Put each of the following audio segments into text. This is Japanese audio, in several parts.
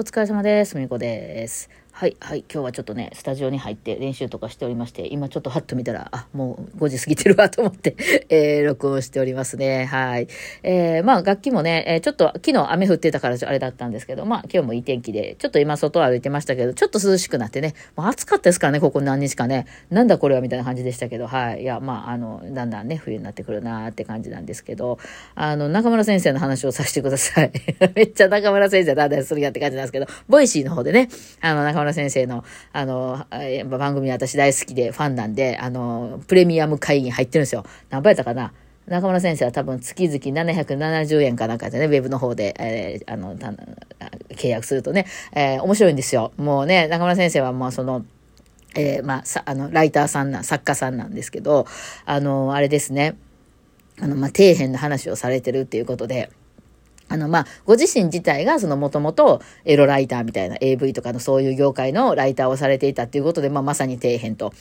お疲れ様です。みこです。はい、はい。今日はちょっとね、スタジオに入って練習とかしておりまして、今ちょっとハッと見たら、あ、もう5時過ぎてるわと思って、えー、録音しておりますね。はい。えー、まあ楽器もね、えー、ちょっと昨日雨降ってたからあれだったんですけど、まあ今日もいい天気で、ちょっと今外歩いてましたけど、ちょっと涼しくなってね、もう暑かったですからね、ここ何日かね。なんだこれはみたいな感じでしたけど、はい。いや、まああの、だんだんね、冬になってくるなーって感じなんですけど、あの、中村先生の話をさせてください。めっちゃ中村先生だんだんするやって感じなんですけど、 Voicy の方でね、あの、中村先生の、あの、番組私大好きでファンなんで、あの、プレミアム会員入ってるんですよ。なんぼやったかな？中村先生は多分月々770円かなんかでね、ウェブの方で、えー、あの、契約するとね、えー、面白いんですよ。もうね、中村先生はもうその、えー、まあ、さ、あの、ライターさんな、作家さんなんですけど、あの、あれですね、あの、まあ、底辺の話をされてるっていうことで、あの、まあ、ご自身自体が、その、もともと、エロライターみたいな AV とかのそういう業界のライターをされていたっていうことで、まあ、まさに底辺と。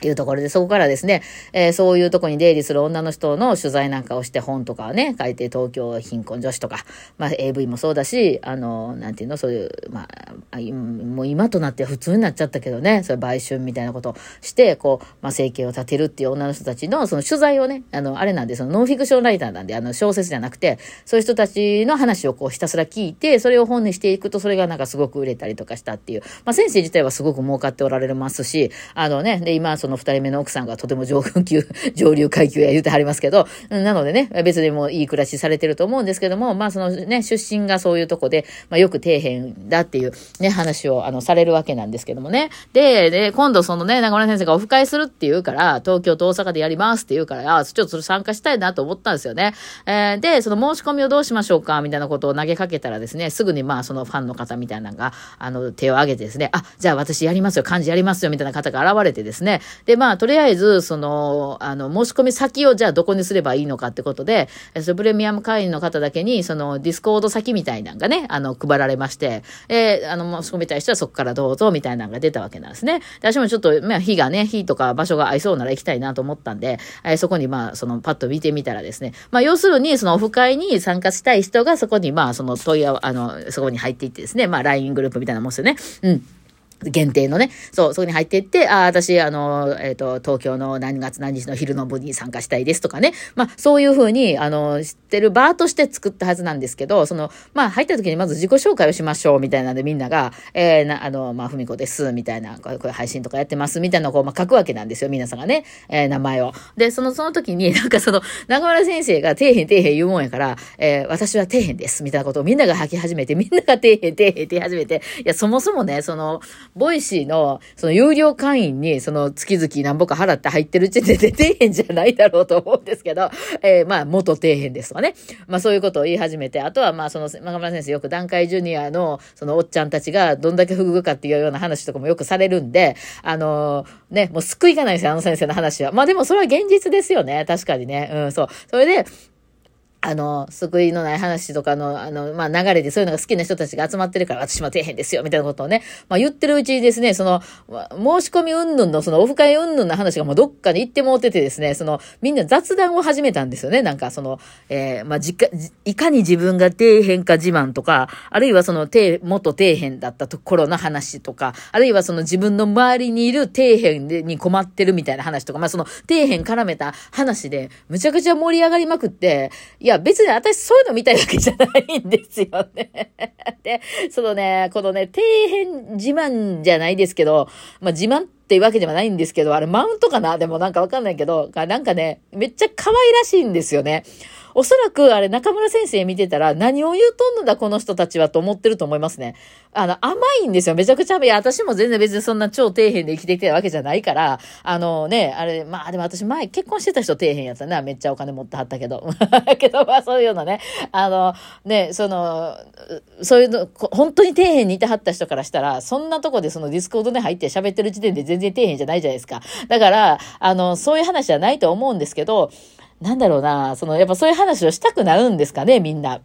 っていうところで、そこからですね、えー、そういうとこに出入りする女の人の取材なんかをして本とかね、書いて東京貧困女子とか、まあ AV もそうだし、あの、なんていうの、そういう、まあ、もう今となって普通になっちゃったけどね、そういう売春みたいなことをして、こう、まあ生計を立てるっていう女の人たちのその取材をね、あの、あれなんで、そのノンフィクションライターなんで、あの、小説じゃなくて、そういう人たちの話をこうひたすら聞いて、それを本にしていくと、それがなんかすごく売れたりとかしたっていう、まあ先生自体はすごく儲かっておられますし、あのね、で、今そのの二人目の奥さんがとても上級、上流階級や言うてはりますけど、なのでね、別にもういい暮らしされてると思うんですけども、まあそのね、出身がそういうとこで、まあよく底辺だっていうね、話をあの、されるわけなんですけどもね。で、で、今度そのね、中村先生がオフ会するって言うから、東京と大阪でやりますって言うから、あ、ちょっとそれ参加したいなと思ったんですよね。えー、で、その申し込みをどうしましょうかみたいなことを投げかけたらですね、すぐにまあそのファンの方みたいなのが、あの、手を挙げてですね、あ、じゃあ私やりますよ、幹事やりますよ、みたいな方が現れてですね、で、まあとりあえず、その、あの、申し込み先をじゃあどこにすればいいのかってことで、そのプレミアム会員の方だけに、その Discord 先みたいなのがね、あの、配られまして、えー、あの、申し込みたい人はそこからどうぞみたいなのが出たわけなんですね。私もちょっと、まあ、日がね、日とか場所が合いそうなら行きたいなと思ったんで、えー、そこにまあ、そのパッと見てみたらですね、まあ、要するに、そのオフ会に参加したい人がそこにまあ、その問い合わ、あの、そこに入っていってですね、まあ、LINE グループみたいなもんですよね。うん。限定のね。そう、そこに入っていって、ああ、私、あの、えっ、ー、と、東京の何月何日の昼の部に参加したいですとかね。まあ、そういうふうに、あの、知ってるバーとして作ったはずなんですけど、その、まあ、入った時にまず自己紹介をしましょう、みたいなんでみんなが、えー、な、あの、まあ、ふみこです、みたいな、こういう配信とかやってます、みたいなのをこう、まあ、書くわけなんですよ、皆さんがね。えー、名前を。で、その、その時に、なんかその、中村先生が底辺底辺言うもんやから、えー、私は底辺です、みたいなことをみんなが吐き始めて、みんなが底辺、底辺って言い始めて、いや、そもそもね、その、 Voicy の、その有料会員に、その月々何ぼか払って入ってる時点で底辺じゃないだろうと思うんですけど、えー、まあ、元底辺ですとかね。まあ、そういうことを言い始めて、あとはまあ、その、中村先生よく団塊ジュニアの、そのおっちゃんたちがどんだけ不遇かっていうような話とかもよくされるんで、あのー、ね、もう救いがないですよ、あの先生の話は。まあ、でもそれは現実ですよね。確かにね。うん、そう。それで、あの、救いのない話とかの、あの、まあ、流れでそういうのが好きな人たちが集まってるから、私も底辺ですよ、みたいなことをね、まあ、言ってるうちにですね、その、申し込み云々の、その、オフ会云々の話がもうどっかに行ってもうててですね、その、みんな雑談を始めたんですよね。なんか、その、えー、まあ、じか、いかに自分が底辺か自慢とか、あるいはその、底、元底辺だったところの話とか、あるいはその自分の周りにいる底辺に困ってるみたいな話とか、まあ、その、底辺絡めた話で、むちゃくちゃ盛り上がりまくって、いや、や別に私そういうの見たいわけじゃないんですよね。で、そのね、このね、底辺自慢じゃないですけど、まあ自慢っていうわけではないんですけど、あれマウントかな？でもなんかわかんないけど、なんかね、めっちゃ可愛らしいんですよね。おそらくあれ中村先生見てたら何を言うとんのだこの人たちはと思ってると思いますね。あの、甘いんですよ。めちゃくちゃ甘い。私も全然別にそんな超底辺で生きてきたわけじゃないから、あのね、あれ、まあでも私前結婚してた人底辺やったな。めっちゃお金持ってはったけど。けどまあそういうようなね、あの、ね、その、そういうの、本当に底辺にいてはった人からしたら、そんなとこでその Discord で入って喋ってる時点で全然底辺じゃないじゃないですか。だから、あの、そういう話じゃないと思うんですけど、なんだろうな、その、やっぱそういう話をしたくなるんですかね、みんな。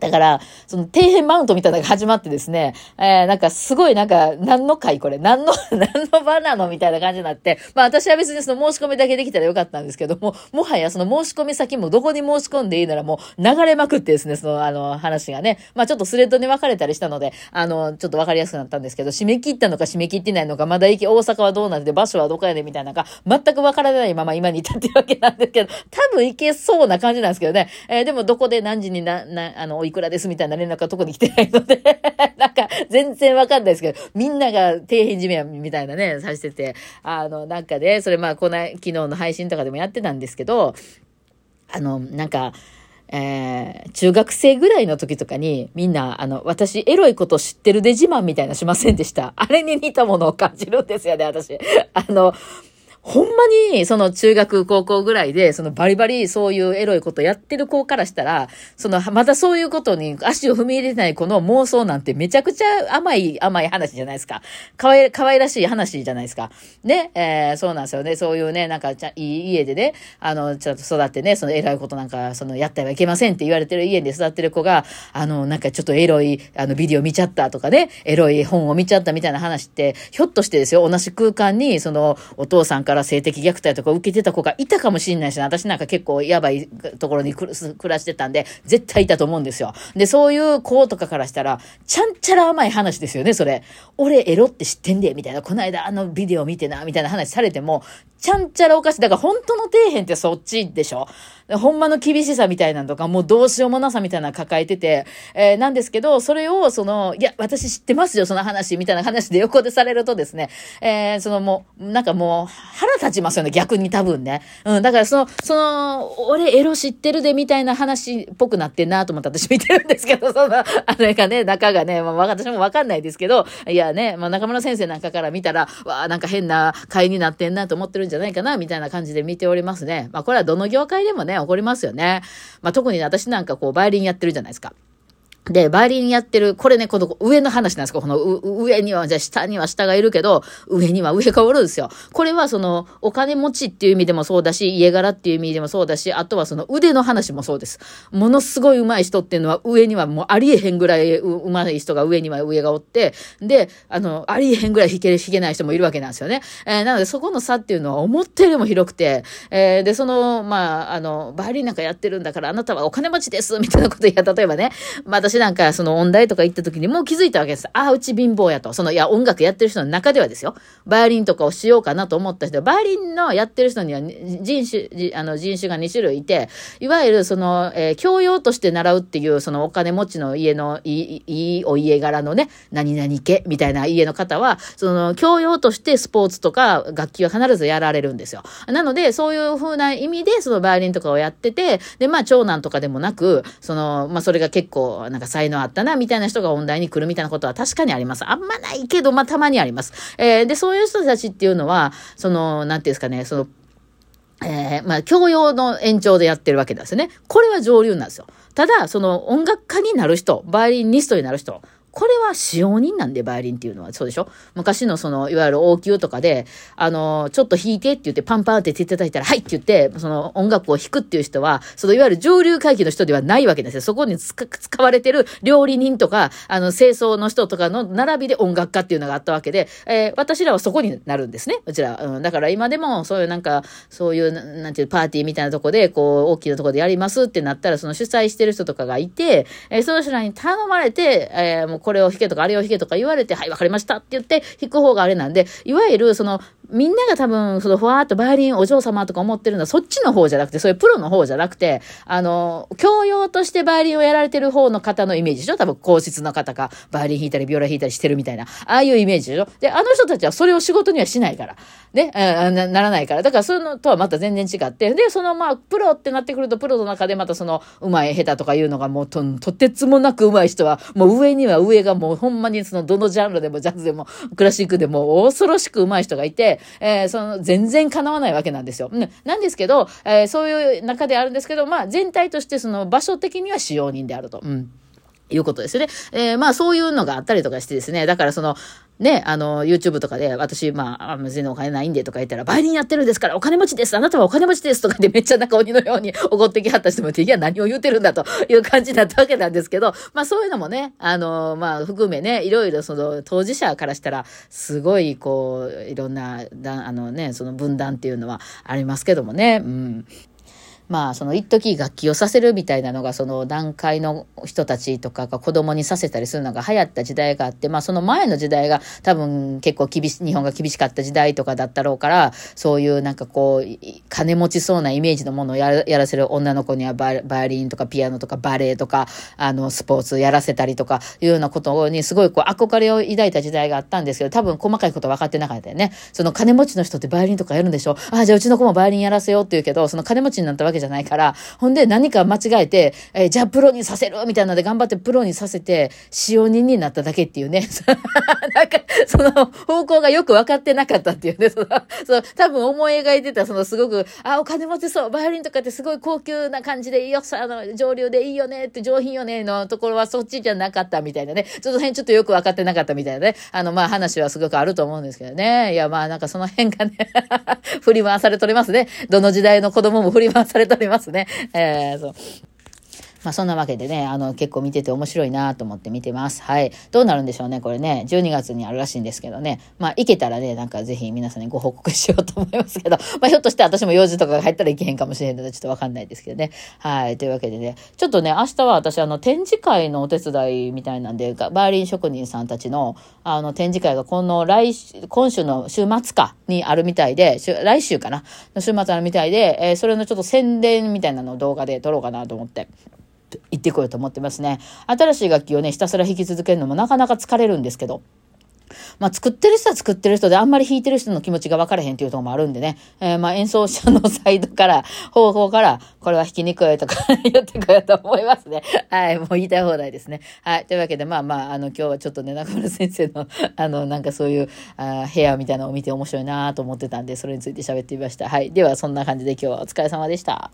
だから、その底辺マウントみたいなのが始まってですね、えー、なんかすごいなんか、何の回これ、何の、何の場なのみたいな感じになって、まあ私は別にその申し込みだけできたらよかったんですけども、もはやその申し込み先もどこに申し込んでいいならもう流れまくってですね、そのあの話がね、まあちょっとスレッドに分かれたりしたので、あの、ちょっと分かりやすくなったんですけど、締め切ったのか締め切ってないのか、まだ行き大阪はどうなって場所はどこやねみたいなのが、全く分からないまま今に至ってるわけなんですけど、多分行けそうな感じなんですけどね、えー、でもどこで何時にな、な、あの、いくらですみたいな連絡が特に来てないので なんか全然わかんないですけど、みんなが底辺地面みたいなね、さしてて、あの、なんかね、それまあ、この、昨日の配信とかでもやってたんですけど、あの、なんか、えー、中学生ぐらいの時とかにみんな、あの、私エロいこと知ってるで自慢みたいなしませんでした。あれに似たものを感じるんですよね、私。あの、ほんまに、その中学、高校ぐらいで、そのバリバリそういうエロいことやってる子からしたら、その、またそういうことに足を踏み入れない子の妄想なんてめちゃくちゃ甘い、甘い話じゃないですか。かわい、可愛らしい話じゃないですか。ね、えー、そうなんですよね。そういうね、なんか、ちゃいい家でね、あの、ちょっと育ってね、そのエロいことなんか、その、やってはいけませんって言われてる家で育ってる子が、あの、なんかちょっとエロい、あの、ビデオ見ちゃったとかね、エロい本を見ちゃったみたいな話って、ひょっとしてですよ、同じ空間に、その、お父さんからから性的虐待とか受けてた子がいたかもしれないし、私なんか結構やばいところに暮らしてたんで、絶対いたと思うんですよ。で、そういう子とかからしたら、ちゃんちゃら甘い話ですよね、それ。俺エロって知ってんで、みたいな。この間あのビデオ見てな、みたいな話されても、ちゃんちゃらおかしい。だから本当の底辺ってそっちでしょほんまの厳しさみたいなのとか、もうどうしようもなさみたいな抱えてて、えー、なんですけど、それを、その、いや、私知ってますよ、その話、みたいな話で横でされるとですね、えー、そのもう、なんかもう、腹立ちますよね、逆に多分ね。うん、だからその、その、俺エロ知ってるで、みたいな話っぽくなってんなと思って私見てるんですけど、その、あれがね、中がね、まあ、私もわかんないですけど、いやね、まあ、中村先生なんかから見たら、わあなんか変な会になってんなと思ってるんじゃないかな、みたいな感じで見ておりますね。まあ、これはどの業界でもね、起こりますよね。まあ、特に私なんかこう、バイオリンやってるじゃないですか。で、バイオリンやってる、これね、この上の話なんですか？この上には、じゃあ下には下がいるけど、上には上がおるんですよ。これはその、お金持ちっていう意味でもそうだし、家柄っていう意味でもそうだし、あとはその腕の話もそうです。ものすごい上手い人っていうのは上にはもうありえへんぐらい上手い人が上には上がおって、で、あの、ありえへんぐらい弾ける、弾けない人もいるわけなんですよね。えー、なのでそこの差っていうのは思ったよりも広くて、えー、で、その、まあ、あの、バイオリンなんかやってるんだから、あなたはお金持ちですみたいなことや、例えばね、まあ私なんかその音大とか行った時にもう気づいたわけです。ああ、うち貧乏やと。その、いや、音楽やってる人の中ではですよ。バイオリンとかをしようかなと思った人、バイオリンのやってる人には人種、あの人種が2種類いて、いわゆるその、えー、教養として習うっていう、そのお金持ちの家のいい、いいお家柄のね、何々家みたいな家の方は、その、教養としてスポーツとか楽器は必ずやられるんですよ。なので、そういう風な意味で、そのバイオリンとかをやってて、で、まあ、長男とかでもなく、その、まあ、それが結構、なんか才能あったな、みたいな人が音大に来るみたいなことは確かにあります。あんまないけど、まあ、たまにあります。えー、で、そういう人たちっていうのは、その、なんていうんですかね、その、えー、まあ、教養の延長でやってるわけですね。これは上流なんですよ。ただ、その音楽家になる人、バイオリニストになる人、これは使用人なんで、バイオリンっていうのは。そうでしょ？昔のその、いわゆる王宮とかで、あの、ちょっと弾いてって言って、パンパンって手叩いたら、はいって言って、その音楽を弾くっていう人は、そのいわゆる上流階級の人ではないわけですよ。そこに使われてる料理人とか、あの、清掃の人とかの並びで音楽家っていうのがあったわけで、えー、私らはそこになるんですね。うちら。うん。だから今でも、そういうなんか、そういう、なんていう、パーティーみたいなとこで、こう、大きなとこでやりますってなったら、その主催してる人とかがいて、えー、その人らに頼まれて、えー、もうこれを弾けとか、あれを弾けとか言われて、はい、わかりましたって言って弾く方があれなんで、いわゆるその、みんなが多分、そのふわーっとバイオリンお嬢様とか思ってるのはそっちの方じゃなくて、そういうプロの方じゃなくて、あの、教養としてバイオリンをやられてる方の方のイメージでしょ？多分、皇室の方か、バイオリン弾いたり、ビオラ弾いたりしてるみたいな、ああいうイメージでしょ？で、あの人たちはそれを仕事にはしないから。ね、なならないから。だから、そういうのとはまた全然違って。で、その、まあ、プロってなってくると、プロの中でまたその、うまい下手とかいうのがもうと、とてつもなくうまい人は、もう上には上がもうほんまにその、どのジャンルでもジャズでも、クラシックでも、恐ろしくうまい人がいて、えー、その、全然叶わないわけなんですよ。なんですけど、えー、そういう中であるんですけど、まあ、全体としてその、場所的には使用人であると。うんいうことですね。えー、まあそういうのがあったりとかしてですね、だからその、ね、あの、YouTube とかで、私、まあ、別にお金ないんでとか言ったら、倍にやってるんですから、お金持ちですあなたはお金持ちですとかでめっちゃなんか鬼のように 怒ってきはった人もいて、いや、何を言うてるんだという感じだったわけなんですけど、まあそういうのもね、あの、まあ含めね、いろいろその当事者からしたら、すごいこう、いろんな、あのね、その分断っていうのはありますけどもね、うん。まあ、その一時楽器をさせるみたいなのが、その段階の人たちとかが子供にさせたりするのが流行った時代があって、まあ、その前の時代が多分結構厳し、日本が厳しかった時代とかだったろうから、そういうなんかこう、金持ちそうなイメージのものをややらせる女の子にはバイオリンとかピアノとかバレエとか、あの、スポーツやらせたりとかいうようなことにすごいこう憧れを抱いた時代があったんですけど、多分細かいこと分かってなかったよね。その金持ちの人ってバイオリンとかやるんでしょ？ああ、じゃあうちの子もバイオリンやらせようって言うけど、その金持ちになったわけじゃないから、ほんで何か間違えて、えー、じゃあプロにさせるみたいなので頑張ってプロにさせて、使用人になっただけっていうね。なんか、その方向がよく分かってなかったっていうね。その、そ多分思い描いてた、そのすごく、あ、お金持ちそう、バイオリンとかってすごい高級な感じでいいよ、あの、上流でいいよねって上品よねのところはそっちじゃなかったみたいなね。ちょっと辺ちょっとよく分かってなかったみたいなね。あの、まあ話はすごくあると思うんですけどね。いや、まあなんかその辺がね 振り回されとりますね。どの時代の子供も振り回されれておりますね。えー、そう。まあそんなわけでね、あの結構見てて面白いなと思って見てます。はい。どうなるんでしょうね、これね。12月にあるらしいんですけどね。まあ行けたらね、なんかぜひ皆さんにご報告しようと思いますけど、まあひょっとして私も用事とかが入ったらいけへんかもしれんので、ちょっとわかんないですけどね。はい。というわけでね、ちょっとね、明日は私あの展示会のお手伝いみたいなんで、バーリン職人さんたちのあの展示会がこの来、今週の週末かにあるみたいで、来週かな週末あるみたいで、えー、それのちょっと宣伝みたいなのを動画で撮ろうかなと思って。行ってこようと思ってますね。新しい楽器をね、ひたすら弾き続けるのもなかなか疲れるんですけど。まあ、作ってる人は作ってる人で、あんまり弾いてる人の気持ちが分からへんっていうとこもあるんでね。えー、まあ、演奏者のサイドから、方法から、これは弾きにくいとか言ってこようと思いますね。はい、もう言いたい放題ですね。はい、というわけで、まあまあ、あの、今日はちょっとね、中村先生の、あの、なんかそういう、あ部屋みたいなのを見て面白いなと思ってたんで、それについて喋ってみました。はい。では、そんな感じで今日はお疲れ様でした。